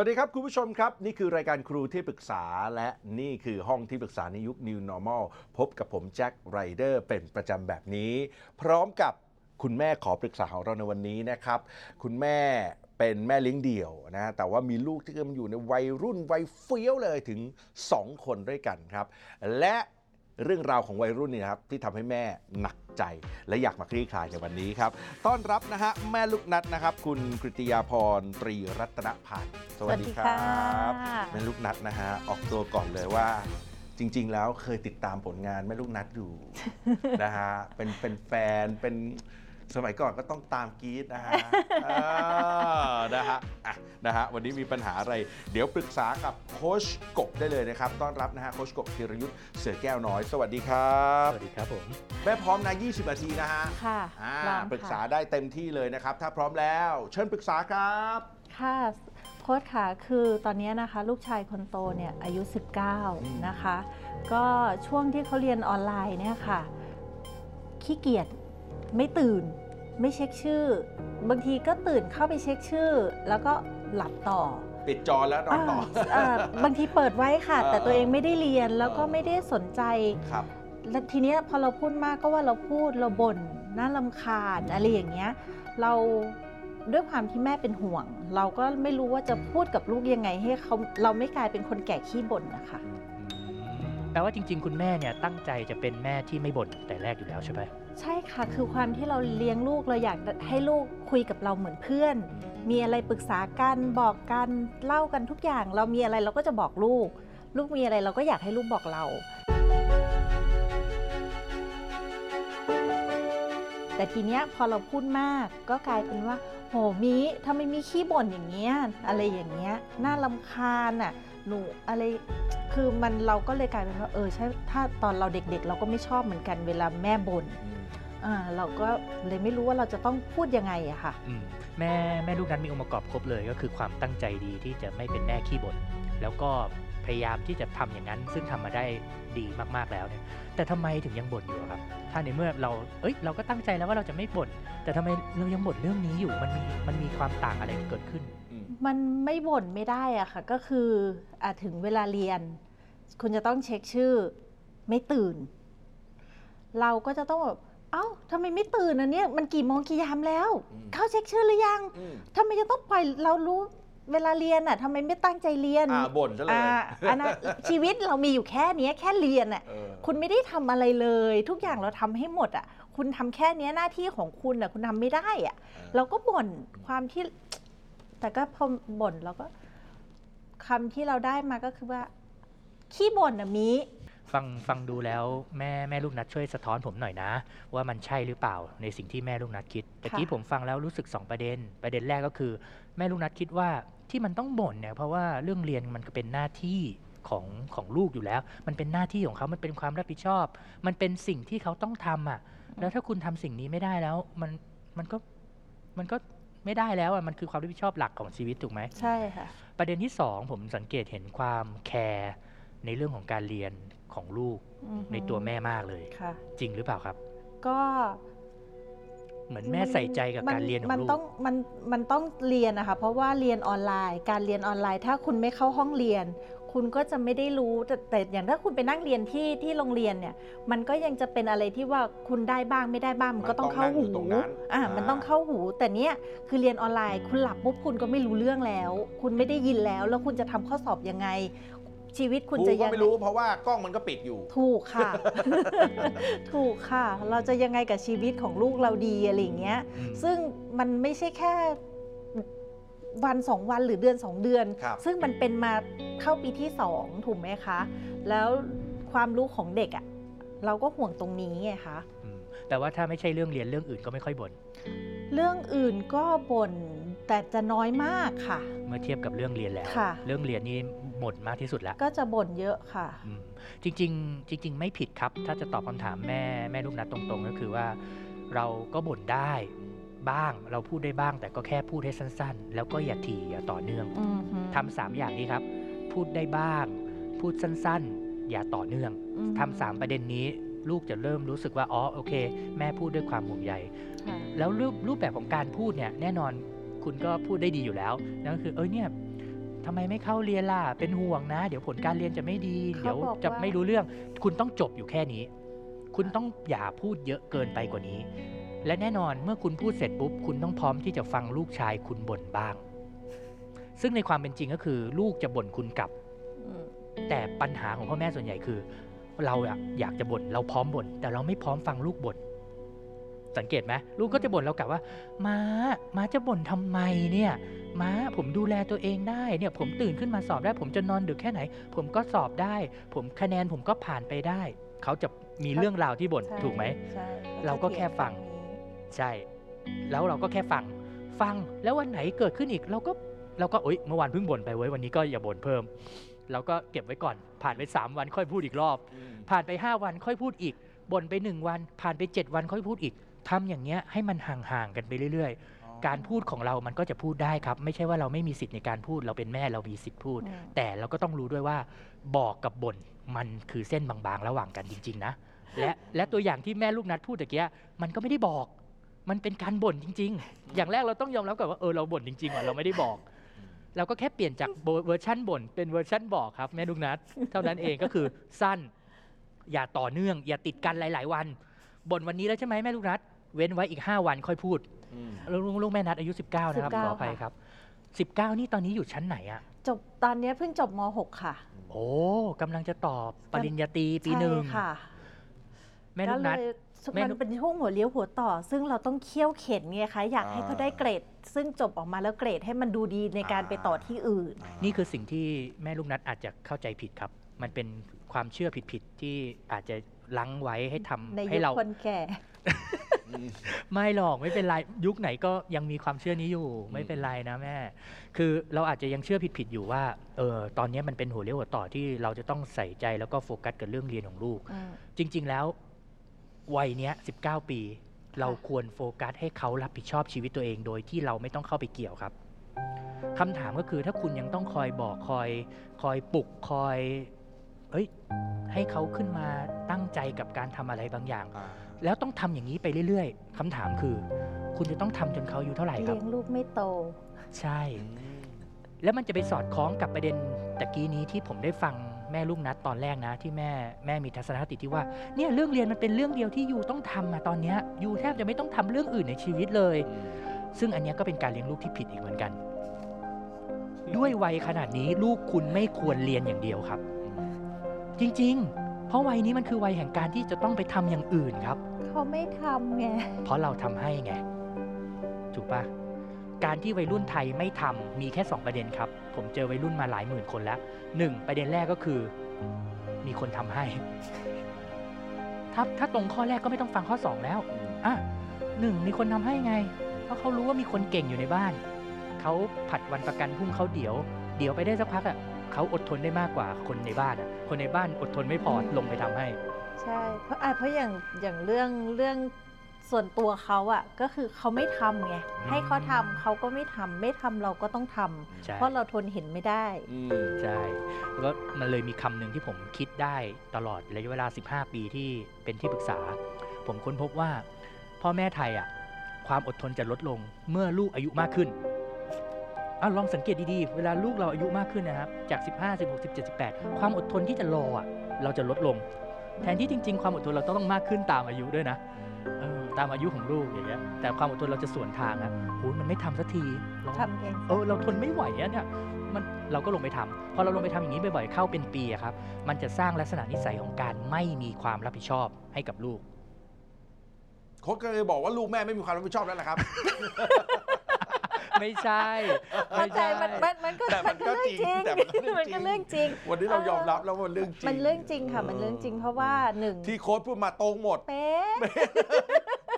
วัสดีครับคุณผู้ชมครับ นี่คือรายการครูที่ปรึกษาและนี่คือห้องที่ปรึกษาในยุค New Normal พบกับผมแจ็คไรเดอร์เป็นประจำแบบนี้ พร้อมกับคุณแม่ขอปรึกษาของเราในวันนี้นะครับ คุณแม่เป็นแม่เลี้ยงเดี่ยวนะแต่ว่ามีลูกที่กำลังอยู่ในวัยรุ่นวัยเฟี้ยวเลยถึง 2 คนด้วยกันครับ และ เรื่องราวของวัยรุ่นเนี่ยนะครับที่ทำให้แม่หนักใจ และอยากมาคลี่คลายในวันนี้ครับ ต้อนรับนะฮะแม่ลูกนัดนะครับ คุณกฤติยาพรตรีรัตนพันธ์สวัสดีครัสวัสดีบค่ะแม่ลูกนัดนะฮะออกตัวก่อนเลยว่าจริง ๆ แล้วเคยติดตามผลงานแม่ลูกนัดอยู่นะฮะเป็นเป็นแฟนเป็น สมัยก่อนก็ต้องตามกรีดนะฮะอ่านะฮะอะนะฮะวันนี้มีปัญหาอะไร เดี๋ยวปรึกษากับโค้ชกบได้เลยนะครับต้อนรับนะฮะโค้ชกบธีรยุทธ์เสือแก้วน้อย สวัสดีครับสวัสดีครับผมแม่พร้อมนะ 20 นาทีนะฮะค่ะอ่าพร้อมปรึกษาค่ะได้เต็มที่เลยนะครับ ถ้าพร้อมแล้ว เชิญปรึกษาครับ ค่ะโค้ชค่ะคือตอนนี้นะคะ ลูกชายคนโตเนี่ยอายุ19 นะคะ ก็ช่วงที่เขาเรียนออนไลน์เนี่ยค่ะขี้เกียจ ไม่ตื่น ไม่เช็คชื่อ บางทีก็ตื่นเข้าไปเช็คชื่อ แล้วก็หลับต่อปิดจอแล้วนอนต่ออ่าอ่าบางทีเปิดไว้ค่ะอ่าแต่ตัวเองไม่ได้เรียนแล้วก็อ่าไม่ได้สนใจครับแล้วทีเนี้ยพอเราพูดมากก็ว่าเราพูดเราบ่นน่าลำคาญอะไรอย่างเงี้ยเราด้วยความที่แม่เป็นห่วง เราก็ไม่รู้ว่าจะพูดกับลูกยังไงให้เขาเราไม่กลายเป็นคนแก่ขี้บ่นนะคะ แปลว่าจริง ๆ คุณแม่เนี่ยตั้งใจจะเป็นแม่ที่ไม่บ่นแต่แรกอยู่แล้วใช่ไหมใช่ค่ะ คือความที่เราเลี้ยงลูกเราอยากให้ลูกคุยกับเราเหมือนเพื่อน มีอะไรปรึกษากันบอกกันเล่ากันทุกอย่าง เรามีอะไรเราก็จะบอกลูก ลูกมีอะไรเราก็อยากให้ลูกบอกเรา แต่ทีเนี้ยพอเราพูดมากก็กลายเป็นว่า โหมีทำไมมีขี้บ่นอย่างเงี้ยอะไรอย่างเงี้ยน่าลำคาญอะ หนูอะไรคือมันเราก็เลยกลายเป็นว่าเออใช่ถ้าตอนเราเด็กๆ เราก็ไม่ชอบเหมือนกันเวลาแม่บ่นอ่าเราก็เลยไม่รู้ว่าเราจะต้องพูดยังไงอะค่ะอืมแม่แม่ลูกนั้นมีองค์ประกอบครบเลยก็คือความตั้งใจดีที่จะไม่เป็นแม่ขี้บ่นแล้วก็พยายามที่จะทำอย่างนั้น ซึ่งทำมาได้ดีมากๆแล้วเนี่ยแต่ทำไมถึงยังบ่นอยู่อะครับ ถ้าในเมื่อเราเอ้ยเราก็ตั้งใจแล้วว่าเราจะไม่บ่นแต่ทำไมเรายังบ่นเรื่องนี้อยู่มันมีมันมีความต่างอะไรเกิดขึ้น มันไม่บ่นไม่ได้อะค่ะ ก็คืออะถึงเวลาเรียน คุณจะต้องเช็คชื่อไม่ตื่น เราก็จะต้องแบบเอ้าทำไมไม่ตื่นอันเนี้ยมันกี่โมงกี่ยามแล้วอืมเข้าเช็คชื่อหรือยังอืมทำไมจะต้องปล่อยเรารู้เวลาเรียนอะทำไมไม่ตั้งใจเรียนอ่าบ่นซะเลยอ่าอันนั้นชีวิตเรามีอยู่แค่เนี้ยแค่เรียนอะเออคุณไม่ได้ทำอะไรเลย ทุกอย่างเราทำให้หมดอะคุณทำแค่เนี้ยหน้าที่ของคุณอะคุณทำไม่ได้อะเราก็บ่นความที่ แต่ก็พอบ่นเราก็คำที่เราได้มาก็คือว่า ขี้บ่นอะมี ฟังฟังดูแล้วแม่แม่ลูกนัดช่วยสะท้อนผมหน่อยนะ ว่ามันใช่หรือเปล่าในสิ่งที่แม่ลูกนัดคิดตะกี้ค่ะผมฟังแล้วรู้สึก 2 ประเด็น ประเด็นแรกก็คือ แม่ลูกนัดคิดว่าที่มันต้องบ่นเนี่ยเพราะว่าเรื่องเรียนมันก็เป็นหน้าที่ของของลูกอยู่แล้ว มันเป็นหน้าที่ของเขา มันเป็นความรับผิดชอบ มันเป็นสิ่งที่เขาต้องทำอะ แล้วถ้าคุณทำสิ่งนี้ไม่ได้แล้ว มันมันก็มันก็ ไม่ได้แล้วอะมันคือความรับผิดชอบหลักของชีวิตถูกไหมใช่ค่ะ ประเด็นที่สองผมสังเกตเห็นความแคร์ในเรื่องของการเรียนของลูกอือหือในตัวแม่มากเลยค่ะ จริงหรือเปล่าครับ ก็เหมือนแม่ใส่ใจกับการเรียนขอมังนลูต้องกมันมันต้องเรียนนะคะเพราะว่าเรียนออนไลน์ การเรียนออนไลน์ ถ้าคุณไม่เข้าห้องเรียน คุณก็จะไม่ได้รู้แต่แต่อย่างถ้าคุณไปนั่งเรียนที่ที่โรงเรียนเนี่ย มันก็ยังจะเป็นอะไรที่ว่าคุณได้บ้างไม่ได้บ้างมันก็ต้องเข้าหูมันต้องนั่งอยู่ตรงนั้นอ่าอ่ามัมันต้องเข้าหู แต่เนี้ยคือเรียนออนไลน์ คุณหลับปุ๊บคุณก็ไม่รู้เรื่องแล้ว คุณไม่ได้ยินแล้ว แล้วคุณจะทำข้อสอบยังไง ชีวิตคุณครูจะก็ยังไม่รู้เพราะว่ากล้องมันก็ปิดอยู่ ถูกค่ะ ถูกค่ะ เราจะยังไงกับชีวิตของลูกเราดีอะไรอย่างเงี้ยอืมซึ่งมันไม่ใช่แค่ วันสองวันหรือเดือนสองเดือน ครับ ซึ่งมันเป็นมาเข้าปีที่สองถูกไหมคะ แล้วความรู้ของเด็กอะ่ะเราก็ห่วงตรงนี้ไงคะ อืมแต่ว่าถ้าไม่ใช่เรื่องเรียนเรื่องอื่นก็ไม่ค่อยบ่นเรื่องอื่นก็บ่นแต่จะน้อยมากค่ะ เมื่อเทียบกับเรื่องเรียนแล้ว ค่ะ เรื่องเรียนนี่บ่นมากที่สุดแล้วก็จะบ่นเยอะค่ะ อืมจริง ๆ จริง ๆ ไม่ผิดครับ ถ้าจะตอบคำถามแม่แม่ลูกนัดตรงๆ ก็คือว่า เราก็บ่นได้ บ้าง เราพูดได้บ้าง แต่ก็แค่พูดให้สั้น ๆ แล้วก็อย่าถี่อย่าต่อเนื่องอือหือทำสามอย่างนี้ครับ พูดได้บ้าง พูดสั้นๆ อย่าต่อเนื่องอือหือทำสามประเด็นนี้ ลูกจะเริ่มรู้สึกว่าอ๋อโอเค แม่พูดด้วยความห่วงใยค่ะแล้วรูปรูปแบบของการพูดเนี่ยแน่นอนคุณก็พูดได้ดีอยู่แล้วนั่นก็คือเอ้ยเนี่ยทำไมไม่เข้าเรียนล่ะ เป็นห่วงนะ เดี๋ยวผลการเรียนจะไม่ดีเขาเดี๋ยวบอกจะว่าไม่รู้เรื่อง คุณต้องจบอยู่แค่นี้ คุณต้องอย่าพูดเยอะเกินไปกว่านี้ และแน่นอนเมื่อคุณพูดเสร็จปุ๊บ คุณต้องพร้อมที่จะฟังลูกชายคุณบ่นบ้าง ซึ่งในความเป็นจริงก็คือ ลูกจะบ่นคุณกลับอืมแต่ปัญหาของพ่อแม่ส่วนใหญ่คือ เราอะอยากจะบ่นเราพร้อมบ่นแต่เราไม่พร้อมฟังลูกบ่นสังเกตไหมลูกก็จะบ่นเรากลับว่าม้าม้าจะบ่นทำไมเนี่ยม้าผมดูแลตัวเองได้เนี่ย ผมตื่นขึ้นมาสอบได้ ผมจะนอนดึกแค่ไหน ผมก็สอบได้ ผมคะแนนผมก็ผ่านไปได้ เขาจะมีเรื่องราวที่บ่นใช่ถูกไหมใช่เราก็แค่ฟัง ใช่ แล้วเราก็แค่ฟังฟังแล้ววันไหนเกิดขึ้นอีก เราก็เราก็เอ้ยเมื่อวานเพิ่งบ่นไปเว้ยวันนี้ก็อย่าบ่นเพิ่มเราก็เก็บไว้ก่อน ผ่านไป 3 วันค่อยพูดอีกรอบ ผ่านไป 5 วันค่อยพูดอีกบ่นไป 1 วัน ผ่านไป 7 วันค่อยพูดอีกทำอย่างเงี้ยให้มันห่างๆกันไปเรื่อย ๆ การพูดของเรามันก็จะพูดได้ครับ ไม่ใช่ว่าเราไม่มีสิทธิ์ในการพูด เราเป็นแม่เรามีสิทธิ์พูดอืมแต่เราก็ต้องรู้ด้วยว่าบอกกับบ่นมันคือเส้นบางๆ ระหว่างกันจริง ๆ นะ และและตัวอย่างที่แม่ลูกนัดพูดตะเกียมันก็ไม่ได้บอก มันเป็นการบ่นจริง ๆ อย่างแรกเราต้องยอมรับก่อนว่าเออเราบ่นจริงๆว่ะเราไม่ได้บอก เราก็แค่เปลี่ยนจากเวอร์ชันบ่นเป็นเวอร์ชันบอกครับแม่ลูกนัดเท่านั้นเองก็คือสั้น อย่าต่อเนื่อง อย่าติดกันหลาย ๆ วันบ่นวันนี้แล้วใช่ไหมแม่ลูกนัด เว้นไว้อีก 5 วันค่อยพูดลูกลูกแม่นัดอายุ 19 นะครับ19ขออภัยครับ 19 นี่ตอนนี้อยู่ชั้นไหนอะจบตอนเนี้ยเพิ่งจบม .6 ค่ะ โอ้กำลังจะต่อปริญญาตรีปีหนึ่งใช่ค่ะแม่ลูกนัดเลยแม่มันลูกเป็นช่วงหัวเลี้ยวหัวต่อ ซึ่งเราต้องเคี่ยวเข็นไงคะอยากให้อ่าเขาได้เกรด ซึ่งจบออกมาแล้วเกรดให้มันดูดีในการไปต่อที่อื่น นี่คือสิ่งที่แม่ลูกนัดอาจจะเข้าใจผิดครับ มันเป็นความเชื่อผิดๆที่อาจจะลังไว้ให้ทำในให้ยุคเราคนแก่ ไม่หรอกไม่เป็นไรยุคไหนก็ยังมีความเชื่อนี้อยู่ ไม่เป็นไรนะแม่ คือเราอาจจะยังเชื่อผิดๆอยู่ว่าเออตอนนี้มันเป็นหัวเลี้ยวหัวต่อที่เราจะต้องใส่ใจแล้วก็โฟกัสกับเรื่องเรียนของลูกอืมจริง ๆ แล้ว วัยเนี้ย19ปี เราควรโฟกัสให้เขารับผิดชอบชีวิตตัวเองโดยที่เราไม่ต้องเข้าไปเกี่ยวครับคำถามก็คือถ้าคุณยังต้องคอยบอกคอยคอยปลุกคอยเอ้ยให้เขาขึ้นมาตั้งใจกับการทำอะไรบางอย่าง แล้วต้องทำอย่างนี้ไปเรื่อยๆคำถามคือ คุณจะต้องทำจนเขาอายู่เท่าไหร่คเลี้รับยงลูกไม่โต ใช่ แล้วมันจะไปสอดคล้องกับประเด็นตะกี้นี้ที่ผมได้ฟัง แม่ลูกนัดตอนแรกนะ ที่แม่แม่มีทัศนคติที่ว่าเนี่ยเรื่องเรียนมันเป็นเรื่องเดียวที่ยูต้องทำมาตอนเนี้ยยูแทบจะไม่ต้องทำเรื่องอื่นในชีวิตเลย ซึ่งอันเนี้ยก็เป็นการเลี้ยงลูกที่ผิดอีกเหมือนกัน ด้วยวัยขนาดนี้ลูกคุณไม่ควรเรียนอย่างเดียวครับ จริง ๆ เพราะวัยนี้มันคือวัยแห่งการที่จะต้องไปทำอย่างอื่นครับ เขาไม่ทำไงเพราะเราทำให้ไงถูกปะ การที่วัยรุ่นไทยไม่ทำมีแค่ 2 ประเด็นครับ ผมเจอวัยรุ่นมาหลายหมื่นคนแล้วหนึ่งประเด็นแรกก็คือ มีคนทำให้ ถ้าถ้าตรงข้อแรกก็ไม่ต้องฟังข้อ 2 แล้วอะหนึ่งมีคนทำให้ไง เพราะเขารู้ว่ามีคนเก่งอยู่ในบ้าน เขาผัดวันประกันพรุ่งเขาเดี๋ยว เดี๋ยวไปได้สักพักอะเขาอดทนได้มากกว่าคนในบ้านอะ คนในบ้านอดทนไม่พอลงไปทำให้ ใช่ เพราะอะเพราะอย่างอย่างเรื่องเรื่อง ส่วนตัวเขาอะก็คือเขาไม่ทำไงให้เขาทำเขาก็ไม่ทำไม่ทำเราก็ต้องทำใช่เพราะเราทนเห็นไม่ได้ใช่แล้วก็มันเลยมีคำหนึ่งที่ผมคิดได้ตลอดระยะเวลา 15 ปีที่เป็นที่ปรึกษา ผมค้นพบว่า พ่อแม่ไทยอะความอดทนจะลดลงเมื่อลูกอายุมากขึ้นอะลองสังเกตดีๆ เวลาลูกเราอายุมากขึ้นนะครับ จาก 15 16 17 18 ความอดทนที่จะรออะเราจะลดลง แทนที่จริง ๆ ความอดทนเราต้องมากขึ้นตามอายุด้วยนะ เออตามอายุของลูกอย่างเงี้ยแต่ความอดทนเราจะสวนทางอะโหมันไม่ทำสักทีเราทำเองเออเราทนไม่ไหวอะเนี่ยมันเราก็ลงไปทำพอเราลงไปทำอย่างนี้บ่อยๆเข้าเป็นปีอะครับ มันจะสร้างลักษณะนิสัยของการไม่มีความรับผิดชอบให้กับลูก โค้ชก็เลยบอกว่าลูกแม่ไม่มีความรับผิดชอบแล้วล่ะครับ ไม่ใช่เข้าใจมันมันมันก็แต่มันก็จริงแต่มันก็เรื่องมันจริก็งเรื่องจริง วันนี้เรายอมรับแล้วว่ามันเรื่องจริงมันเรื่องจริงค่ะ มันเรื่องจริงเพราะว่าหนึ่งที่โค้ชพูดมาตรงหมด เป๊ะ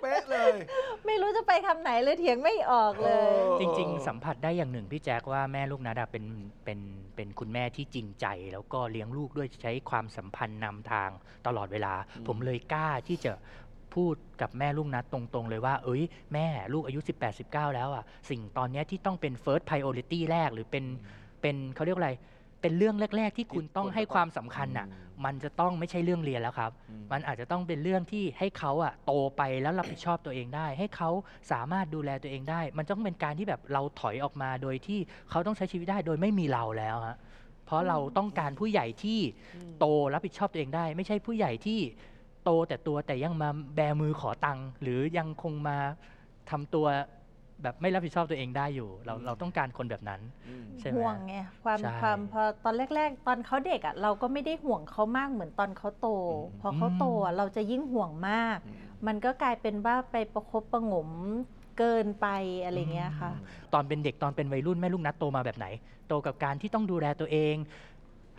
เป๊ะเลย ไม่รู้จะไปคำไหนเลยเถียงไม่ออกเลย เออ จริง ๆ สัมผัสได้อย่างหนึ่งพี่แจ๊คว่าแม่ลูกนัดอะเป็นเป็นเป็นคุณแม่ที่จริงใจ แล้วก็เลี้ยงลูกด้วยใช้ความสัมพันธ์นำทางตลอดเวลา อืม ผมเลยกล้าที่จะ พูดกับแม่ลูกนัดตรงๆ เลยว่า เอ้ยแม่ลูกอายุ 18 19 แล้วอะ สิ่งตอนเนี้ยที่ต้องเป็น first priority แรกหรือเป็นเป็นเขาเรียกว่าอะไรเป็นเรื่องแรก ๆ ที่คุณที่ต้องควรให้จะต้องความสำคัญอะอืมมันจะต้องไม่ใช่เรื่องเรียนแล้วครับอืมมันอาจจะต้องเป็นเรื่องที่ให้เขาอะโตไปแล้วรับผิดชอบตัวเองได้ ให้เขาสามารถดูแลตัวเองได้ มันต้องเป็นการที่แบบเราถอยออกมาโดยที่เขาต้องใช้ชีวิตได้โดยไม่มีเราแล้วฮะเพราะเราต้องการผู้ใหญ่ที่โตรับผิดชอบตัวเองได้ ไม่ใช่ผู้ใหญ่ที่ โตแต่ตัวแต่ยังมาแบมือขอตังค์หรือยังคงมาทำตัวแบบไม่รับผิดชอบตัวเองได้อยู่ เราอืมเราต้องการคนแบบนั้นอืมใช่ไหมห่วงไงความใช่ความพอตอนแรก ๆ ตอนเขาเด็กอะเราก็ไม่ได้ห่วงเขามากเหมือนตอนเขาโตอืมพอเขาโตอะเราจะยิ่งห่วงมากอืมมันก็กลายเป็นว่าไปประคบประหงมเกินไปอะไรเงี้ยค่ะ ตอนเป็นเด็กตอนเป็นวัยรุ่นแม่ลูกนัดโตมาแบบไหน โตกับการที่ต้องดูแลตัวเอง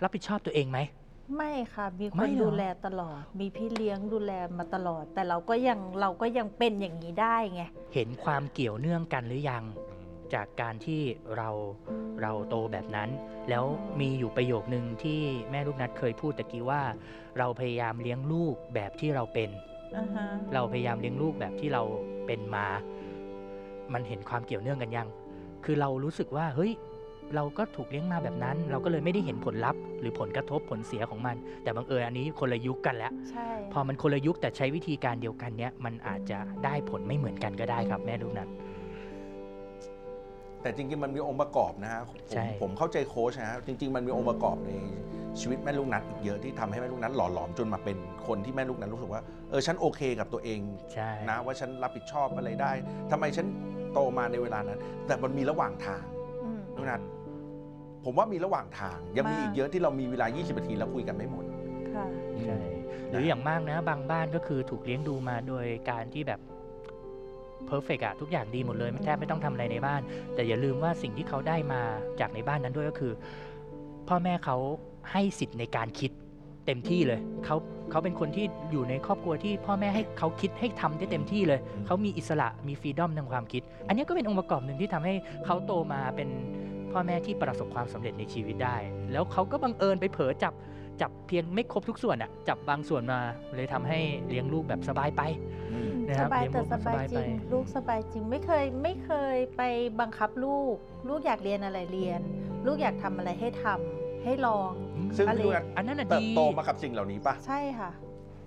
รับผิดชอบตัวเองไหม ไม่ค่ะ มีคไม่นเหรอ ดูแลตลอด มีพี่เลี้ยงดูแลมาตลอด แต่เราก็ยังเราก็ยังเป็นอย่างนี้ได้ไง เห็นความเกี่ยวเนื่องกันหรือยัง จากการที่เราเราโตแบบนั้น แล้วมีอยู่ประโยคนึงที่แม่ลูกนัดเคยพูดตะกี้ว่า เราพยายามเลี้ยงลูกแบบที่เราเป็น อ่าฮะ เราพยายามเลี้ยงลูกแบบที่เราเป็นมา มันเห็นความเกี่ยวเนื่องกันยัง คือเรารู้สึกว่า เฮ้ย เราก็ถูกเลี้ยงมาแบบนั้น เราก็เลยไม่ได้เห็นผลลัพธ์ หรือผลกระทบผลเสียของมัน แต่บังเอิญอันนี้คนละยุคกันแล้วใช่พอมันคนละยุคแต่ใช้วิธีการเดียวกันเนี้ยมันอาจจะได้ผลไม่เหมือนกันก็ได้ครับ แม่ลูกนัดแต่จริงๆมันมีองค์ประกอบนะฮะผมใช่ผมเข้าใจโค้ชนะฮะจริง ๆ มันมีองค์ประกอบในชีวิตแม่ลูกนัดอีกเยอะที่ทำให้แม่ลูกนัดหล่อหลอมจนมาเป็นคนที่แม่ลูกนัดรู้สึกว่าเออฉันโอเคกับตัวเองใช่นะว่าฉันรับผิดชอบอะไรได้ทำไมฉันโตมาในเวลานั้น แต่มันมีระหว่างทางอืมลูกนัด ผมว่ามีระหว่างทาง ยังมีมากอีกเยอะที่เรามีเวลา 20นาทีแล้วคุยกันไม่หมด ค่ะ ใช่หรืออย่างมากนะ บางบ้านก็คือถูกเลี้ยงดูมาโดยการที่แบบเพอร์เฟกอะทุกอย่างดีหมดเลยไม่แทบไม่ต้องทำอะไรในบ้าน แต่อย่าลืมว่าสิ่งที่เขาได้มาจากในบ้านนั้นด้วยก็คือ พ่อแม่เขาให้สิทธิ์ในการคิดเต็มที่เลยเขาเขาเป็นคนที่อยู่ในครอบครัวที่พ่อแม่ให้เขาคิดให้ทำได้เต็มที่เลยอืมเขามีอิสระมีฟรีดอมทางความคิด อันนี้ก็เป็นองค์ประกอบหนึ่งที่ทำให้เขาโตมาเป็น พ่อแม่ที่ประสบความสำเร็จในชีวิตได้ แล้วเขาก็บังเอิญไปเผลอจับจับเพียงไม่ครบทุกส่วนอะจับบางส่วนมาเลยทำให้เลี้ยงลูกแบบสบายไปอืมนะคสรับบายเลี้ยงแต่ลูกสบายสบายจริงไปลูกสบายจริงไม่เคยไม่เคยไปบังคับลูก ลูกอยากเรียนอะไรเรียน ลูกอยากทำอะไรให้ทำให้ลองซึ่งอะไรลูกนัดอันนั้นน่ะเติบดีโตมากับสิ่งเหล่านี้ปะใช่ค่ะ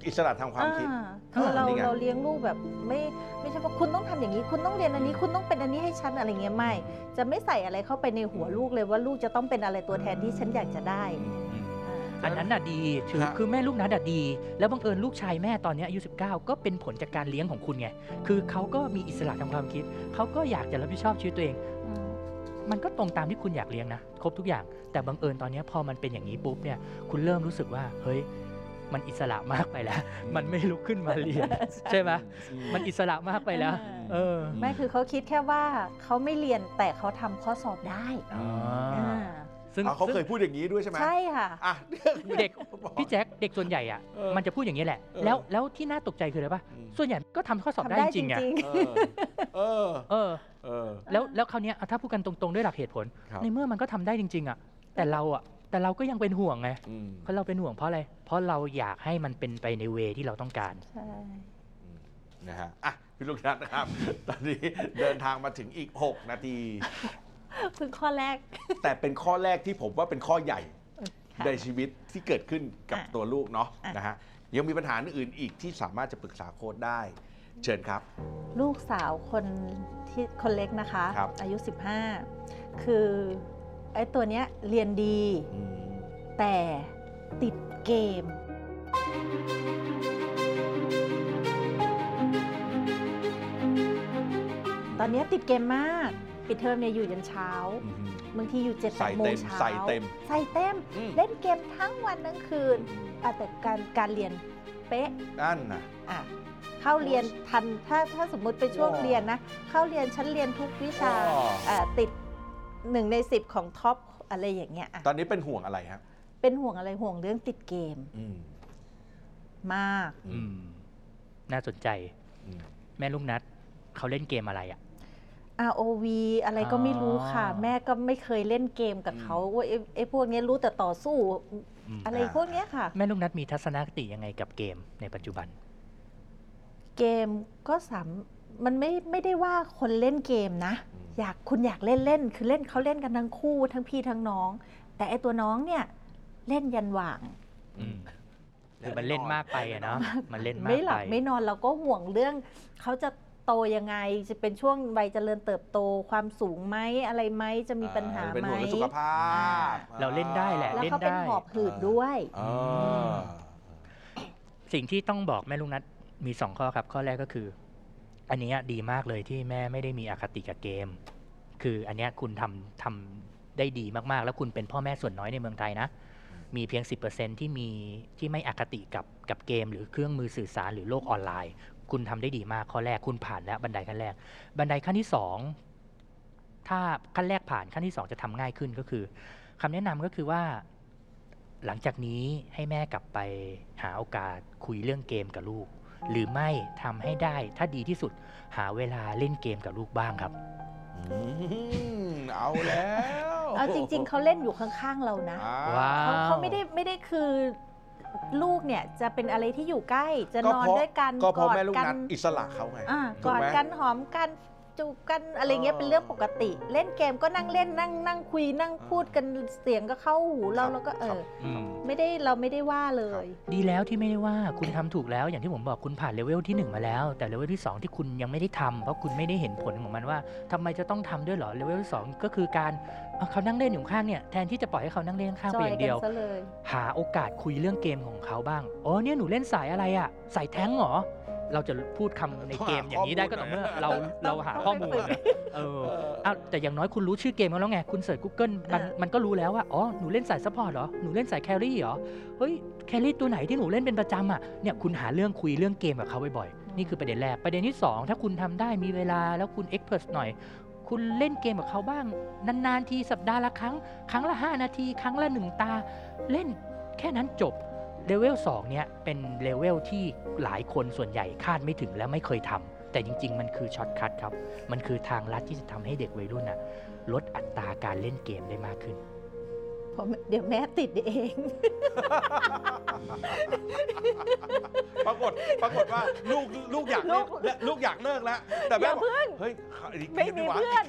อิสระทางความคิด อ่าคือเรานี่ไง เราเลี้ยงลูกแบบไม่ไม่ใช่ว่าคุณต้องทำอย่างนี้ คุณต้องเรียนอันนี้คุณต้องเป็นอันนี้ให้ฉันอะไรเงี้ยไม่ จะไม่ใส่อะไรเข้าไปในหัวลูกเลยว่าลูกจะต้องเป็นอะไรตัวแทนที่ฉันอยากจะได้อ่า อันนั้นน่ะดีถือครับ คือแม่ลูกนัดอะดี แล้วบังเอิญลูกชายแม่ตอนเนี้ยอายุ 19 ก็เป็นผลจากการเลี้ยงของคุณไง คือเขาก็มีอิสระทางความคิด เขาก็อยากจะรับผิดชอบชีวิตตัวเองอืมมันก็ตรงตามที่คุณอยากเลี้ยงนะ ครบทุกอย่าง แต่บังเอิญตอนเนี้ยพอมันเป็นอย่างนี้ปุ๊บเนี่ย คุณเริ่มรู้สึกว่า เฮ้ย มันอิสระมากไปแล้ว มันไม่ลุกขึ้นมาเรียน ใช่ไหมมันอิสระมากไปแล้ว เออ ไม่คือเขาคิดแค่ว่าเขาไม่เรียนแต่เขาทำข้อสอบได้อ๋ออ่าซึ่งอ๋อเขาเคยพูดอย่างนี้ด้วยใช่ไหมใช่ค่ะอะเด็กพี่แจ็คเด็กส่วนใหญ่อะเออมันจะพูดอย่างนี้แหละเออแล้วแล้วที่น่าตกใจคืออะไรปะอืมส่วนใหญ่ก็ทำข้อสอบทำได้ได้จจริงๆอะริงเออเออเออเออแล้วแล้วคราวเนี้ยถ้าพูดกันตรงๆด้วยหลักเหตุผลครับในเมื่อมันก็ทำได้จริง ๆอะแต่เราอะ แต่เราก็ยังเป็นห่วงไงอืมเพราะเราเป็นห่วงเพราะอะไร เพราะเราอยากให้มันเป็นไปในเวที่เราต้องการๆใช่ นะฮะอะพี่ลูกนัดนะครับ ตอนนี้เดินทางมาถึงอีก 6 นาที เพิ่งข้อแรก แต่เป็นข้อแรกที่ผมว่าเป็นข้อใหญ่ค่ะในชีวิตที่เกิดขึ้นกับอะตัวลูกเนาะอะ นะฮะยังมีปัญหาอื่นๆอีกที่สามารถจะปรึกษาโค้ดได้ เชิญครับ ลูกสาวคนที่คนเล็กนะคะ ครับ อายุ 15 คือ ไอ้ตัวเนี้ยเรียนดีอืมแต่ติดเกม ตอนเนี้ยติดเกมมาก ปิดเทอมเนี่ยอยู่ยันเช้าอืมบางทีอยู่เจ็ดใส่แปดโมเต็งมเช้า ใส่เต็ม ใส่เต็ม อืม เล่นเกมทั้งวันทั้งคืนอะแต่การการเรียนเป๊ะ นั่นนะ อะเข้าเรียนทันถ้าถ้าสมมุติเป็นช่วงว้าวเรียนนะ เข้าเรียนฉันเรียนทุกวิชาว้าวอะติด หนึ่งในสิบของท็อปอะไรอย่างเงี้ยอะตอนนี้เป็นห่วงอะไรครับเป็นห่วงอะไรห่วงเรื่องติดเกมอืมมาก อืม น่าสนใจ อืม แม่ลูกนัดเขาเล่นเกมอะไรอะ ROV อะไรก็ไม่รู้ค่ะ อ๋อ แม่ก็ไม่เคยเล่นเกมกับเขาว่าไอ้ไอ้พวกเนี้ยรู้แต่ต่อสู้อืมอะไรอ่า พวกเนี้ยค่ะ แม่ลูกนัดมีทัศนคติยังไงกับเกมในปัจจุบัน เกมก็สามมันไม่ไม่ได้ว่าคนเล่นเกมนะ อืมอยากคุณอยากเล่นเล่นคือเล่นเขาเล่นกันทั้งคู่ทั้งพี่ทั้งน้อง แต่ไอตัวน้องเนี่ยเล่นยันหว่างอืมคือมันเล่นมากไปอะเนาะมันเล่นมากไม่หลัไปบไม่นอนเราก็ห่วงเรื่องเขาจะโตยังไงจะเป็นช่วงวัยเจริญเติบโตความสูงไหมอะไรไหมจะมีปัญหาเป็นไหมห่วงเรื่องสุขภาพ เราเล่นได้แหละแล้วเล่นเขาเป็นได้หอบหืดด้วยอ่าสิ่งที่ต้องบอกแม่ลูกนัดมีสองข้อครับ ข้อแรกก็คือ อันนี้ดีมากเลยที่แม่ไม่ได้มีอคติกับเกม คืออันนี้คุณทำทำได้ดีมากๆ แล้วคุณเป็นพ่อแม่ส่วนน้อยในเมืองไทยนะ มีเพียง 10%ที่มีที่ไม่อคติกับกับเกม หรือเครื่องมือสื่อสารหรือโลกออนไลน์ คุณทำได้ดีมากข้อแรกคุณผ่านแล้วบันไดขั้นแรก บันไดขั้นที่สองถ้าขั้นแรกผ่านขั้นที่สองจะทำง่ายขึ้นก็คือคำแนะนำก็คือว่า หลังจากนี้ให้แม่กลับไปหาโอกาสคุยเรื่องเกมกับลูก หรือไม่ทำให้ได้ถ้าดีที่สุดหาเวลาเล่นเกมกับลูกบ้างครับ อืมเอาแล้วเอาจริง ๆเขาเล่นอยู่ข้างๆเรานะอ่ว้าวเขาเขาไม่ได้ไม่ได้คือลูกเนี่ยจะเป็นอะไรที่อยู่ใกล้ จะก็นอนเพราะ ด้วยกันก็เพราะอดแม่ลูกกันัดอิสระเขาไง อ่าถูกกอดไหม กันหอมกัน จูบกันอะไรเงี้ยเออเป็นเรื่องปกติ เล่นเกมก็นั่งเล่นนั่งนั่งคุยนั่งพูดกันเสียงก็เข้าหูเราครับแล้วก็เอครับออืมไม่ได้เราไม่ได้ว่าเลย ดีแล้วที่ไม่ได้ว่าคุณทำถูกแล้วอย่างที่ผมบอกคุณผ่านเลเวลที่หนึ่งมาแล้ว แต่เลเวลที่สองที่คุณยังไม่ได้ทำเพราะคุณไม่ได้เห็นผลของมันว่าทำไมจะต้องทำด้วยเหรอเลเวลที่สองก็คือการเอาเขานั่งเล่นอยู่ข้างเนี่ยแทนที่จะปล่อยให้เขานั่งเล่นข้างจไปออยย่างกัเดียวซะเลยหาโอกาสคุยเรื่องเกมของเขาบ้างอ๋อเนี่ยหนูเล่นสายอะไรอะสายแท้งเหรอ เราจะพูดคำในเกมอย่างนี้ได้ก็ต่อเมื่อเราเราหาข้อมูลนะเอออ้าวแต่อย่างน้อยคุณรู้ชื่อเกมแล้วไง คุณ search Google มันเออ มันก็รู้แล้วว่า อ๋อ หนูเล่นสาย support เหรอ หนูเล่นสาย carry เหรอ เฮ้ย carry ตัวไหนที่หนูเล่นเป็นประจำอะ เนี่ยคุณหาเรื่องคุยเรื่องเกมกับเขาบ่อยๆ นี่คือประเด็นแรก ประเด็นที่สองถ้าคุณทำได้มีเวลาแล้วคุณ express หน่อย คุณเล่นเกมกับเขาบ้าง นานๆทีสัปดาห์ละครั้ง ครั้งละ 5 นาที ครั้งละหนึ่งตา เล่นแค่นั้นจบ เลเวล2เนี่ยเป็นเลเวลที่หลายคนส่วนใหญ่คาดไม่ถึงและไม่เคยทำแต่จริง ๆ มันคือ shortcut ครับ มันคือทางลัดที่จะทำให้เด็กวัยรุ่นน่ะลดอัตราการเล่นเกมได้มากขึ้น เพราะเดี๋ยวแม่ติดเอง ปรากฏปรากฏว่าลูกลูกอยากเลิกและลูกอยากเลิกแล้ว แต่แม่อย่าบอกเพิ่ง เฮ้ยอีกไม่มีดีวะเพื่อน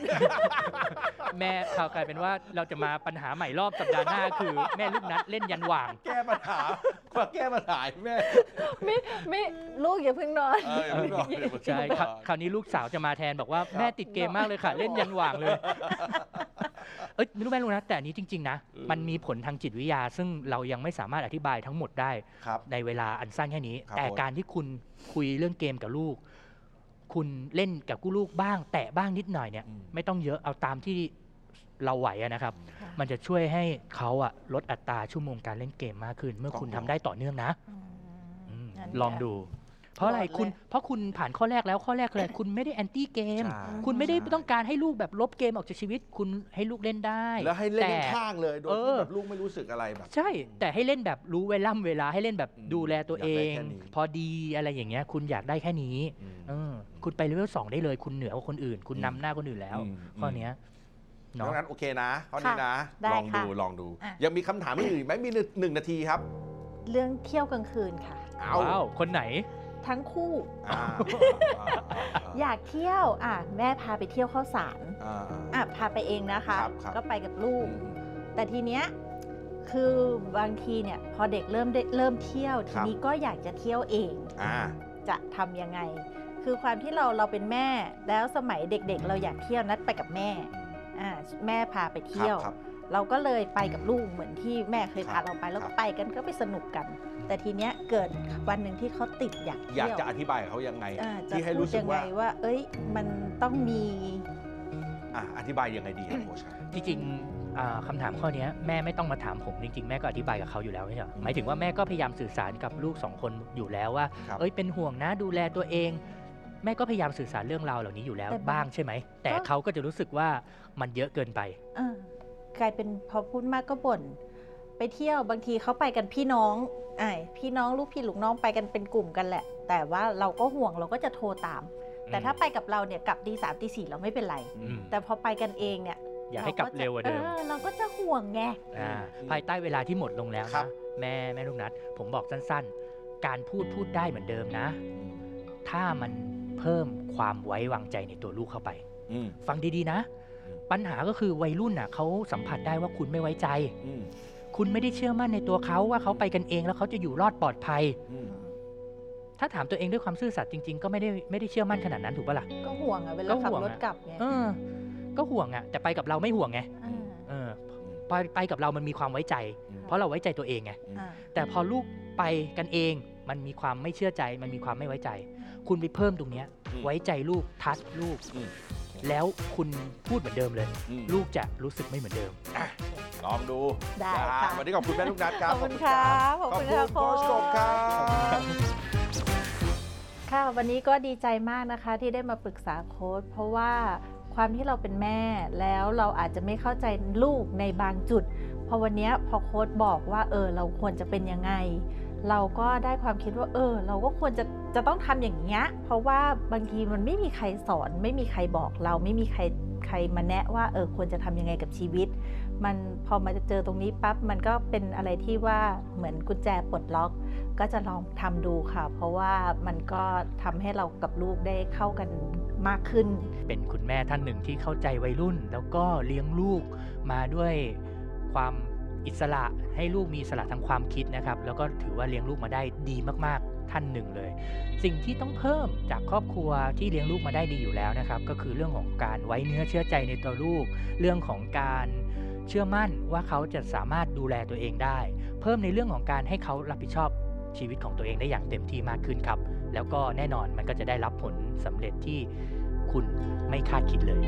แม่ข่าวกลายเป็นว่าเราจะมาปัญหาใหม่รอบสัปดาห์หน้าคือแม่ลูกนัดเล่นยันหว่าง แก้ปัญหามาแก้ปัญหาให้แม่ไม่ไม่ลูกอย่าเพิ่งนอน เอออย่าเพิ่งนอนอย่าเพิ่งนอนใช่คราวคราวนี้ลูกสาวจะมาแทนบอกว่าแม่ติดเกมมากเลยค่ะ เล่นยันหว่างเลย เอ้ยไม่รู้แม่รู้นะ แต่อันนี้จริง ๆ นะอืมมันมีผลทางจิตวิทยา ซึ่งเรายังไม่สามารถอธิบายทั้งหมดได้ ครับ ในเวลาอันสั้นแค่นี้ ครับแต่ผม การที่คุณคุยเรื่องเกมกับลูก คุณเล่นกับกู้ลูกบ้าง แตะบ้างนิดหน่อยเนี่ย อืม ไม่ต้องเยอะเอาตามที่เราไหวอะนะครับ ค่ะมันจะช่วยให้เขาอะลดอัตราชั่วโมงการเล่นเกมมากขึ้น เมื่อคุณทำได้ต่อเนื่องนะอืมอืมงั้นลองดู เพราะอะไรโหลดเลยคุณเพราะคุณผ่านข้อแรกแล้วข้อแรกเลยคุณไม่ได้แอนตี้เกมใช่คุณไม่ได้ต้องการให้ลูกแบบลบเกมออกจากชีวิต คุณให้ลูกเล่นได้ แล้วให้เล่นแต่ข้างๆเลยโดยเอที่อแบบลูกไม่รู้สึกอะไรแบบใช่ แต่ให้เล่นแบบรู้เวล่ำเวลาให้เล่นแบบอืมดูแลตัวเออยากได้งแค่นี้พอดีอะไรอย่างเงี้ย คุณอยากได้แค่นี้อืมเออคุณไปเลเวลสองได้เลยคุณเหนือกว่าคนอื่น คุณอืมนำหน้าคนอื่นแล้วอืมข้อเนี้ยดัเนาะงนั้นโอเคนะข้อนี้นะได้ลองดูค่ะลองดูอะยังมีคำถามอื่นอีกไหมมีหนึ่งหนึ่งนาทีครับ เรื่องเที่ยวกลางคืนค่ะ เอาว้าวคนไหน ทั้งคู่ อ่าอยากเที่ยวอะแม่พาไปเที่ยวเข้าสารอ่า อะพาไปเองนะคะ ครับครับ ก็ไปกับลูกอืมแต่ทีเนี้ยคือบางทีเนี่ยพอเด็กเริ่มได้เริ่มเที่ยวคทีรับนี้ก็อยากจะเที่ยวเอง อ่า จะทำยังไง คือความที่เราเราเป็นแม่ แล้วสมัยเด็กๆ เราอยากเที่ยวนัดไปกับแม่อ่าแม่พาไปเที่ยว ครับ เราก็เลยไปกับลูกเหมือนที่แม่เคยครัพาบเราไป แล้วครัก็บไปกันก็ไปสนุกกัน แต่ทีเนี้ยเกิดวันหนึ่งที่เขาติดอยากอยากเที่ยวจะอธิบายกับเขายังไงอ่าจะที่ให้พูรู้ดสึกยังไงว่าว่า เอ้ยมันต้องมีอะอธิบายยังไงดีครับโค้ชครับจริงๆอ่าคำถามข้อเนี้ยแม่ไม่ต้องมาถามผมจริงๆ แม่ก็อธิบายกับเขาอยู่แล้วไม่ใช่เหรออืมหมายถึงว่าแม่ก็พยายามสื่อสารกับลูกสองคนอยู่แล้วว่าครับเอ้ยเป็นห่วงนะดูแลตัวเอง แม่ก็พยายามสื่อสารเรื่องราวเหล่านี้อยู่แล้วแต่บางบ้างใช่ไหม แต่ก็เขาก็จะรู้สึกว่ามันเยอะเกินไปอ่า กลายเป็นพอพูดมากก็บ่นไปเที่ยวบางทีเขาไปกันพี่น้องไอ้พี่น้องลูกพี่ลูกน้องไปกันเป็นกลุ่มกันแหละ แต่ว่าเราก็ห่วงเราก็จะโทรตาม แต่ถ้าไปกับเราเนี่ยกลับตีสามตีสี่เราไม่เป็นไร อืม แต่พอไปกันเองเนี่ยอยากให้กลับเร็วกว่าเดิม ออเราก็จะห่วงไง อ่าภายใต้เวลาที่หมดลงแล้วครันะบ แม่แม่ลูกนัด ผมบอกสั้นๆ การพูดพูดได้เหมือนเดิมนะ ถ้ามันเพิ่มความไว้วางใจในตัวลูกเข้าไป อืม ฟังดีๆนะอืม ปัญหาก็คือวัยรุ่นน่ะเขาสัมผัสได้ว่าคุณไม่ไว้ใจอืมคุณไม่ได้เชื่อมั่นในตัวเขาว่าเขาไปกันเองแล้วเขาจะอยู่รอดปลอดภัยอืมถ้าถามตัวเองด้วยความซื่อสัตย์จริง ๆ ก็ไม่ได้ไม่ได้เชื่อมั่นขนาดนั้นถูกปะล่ะ ก็ห่วงอะเวก็ลาขับห่วงรถอะกลับไงเออก็ห่วงอะแต่ไปกับเราไม่ห่วงไงอ่าเออไปไปกับเรามันมีความไว้ใจอืมเพราะเราไว้ใจตัวเองไงอืมอ่าแต่พอลูกไปกันเองมันมีความไม่เชื่อใจ มันมีความไม่ไว้ใจ คุณไปเพิ่มตรงเนี้ยอืมไว้ใจลูกทัชลูกอืม แล้วคุณพูดเหมือนเดิมเลย อืม ลูกจะรู้สึกไม่เหมือนเดิม ลองดูได้นฮค่ะวันนี้ขอบคุณแม่ลูกนัดครับขอบคุณครับขอบขอบคุณคุณค่ะโค้ชกบครับค่ะวันนี้ก็ดีใจมากนะคะที่ได้มาปรึกษาโค้ชเพราะว่าความที่เราเป็นแม่แล้วเราอาจจะไม่เข้าใจลูกในบางจุด พอวันเนี้ยพอโค้ชบอกว่าเออเราควรจะเป็นยังไง เราก็ได้ความคิดว่า เออ เราก็ควรจะจะต้องทำอย่างเงี้ย เพราะว่าบางทีมันไม่มีใครสอน ไม่มีใครบอกเราไม่มีใครใครมาแนะว่าเออควรจะทำยังไงกับชีวิต มันพอมาเจอตรงนี้ปั๊บมันก็เป็นอะไรที่ว่าเหมือนกุญแจปลดล็อก ก็จะลองทำดูค่ะ เพราะว่ามันก็ทำให้เรากับลูกได้เข้ากันมากขึ้น เป็นคุณแม่ท่านหนึ่งที่เข้าใจวัยรุ่น แล้วก็เลี้ยงลูกมาด้วยความ อิสระให้ลูกมีอิสระทางความคิดนะครับ แล้วก็ถือว่าเลี้ยงลูกมาได้ดีมากๆ ท่านหนึ่งเลย สิ่งที่ต้องเพิ่มจากครอบครัวที่เลี้ยงลูกมาได้ดีอยู่แล้วนะครับ ก็คือเรื่องของการไว้เนื้อเชื่อใจในตัวลูก เรื่องของการเชื่อมั่นว่าเขาจะสามารถดูแลตัวเองได้ เพิ่มในเรื่องของการให้เขารับผิดชอบชีวิตของตัวเองได้อย่างเต็มที่มากขึ้นครับ แล้วก็แน่นอนมันก็จะได้รับผลสำเร็จที่คุณไม่คาดคิดเลย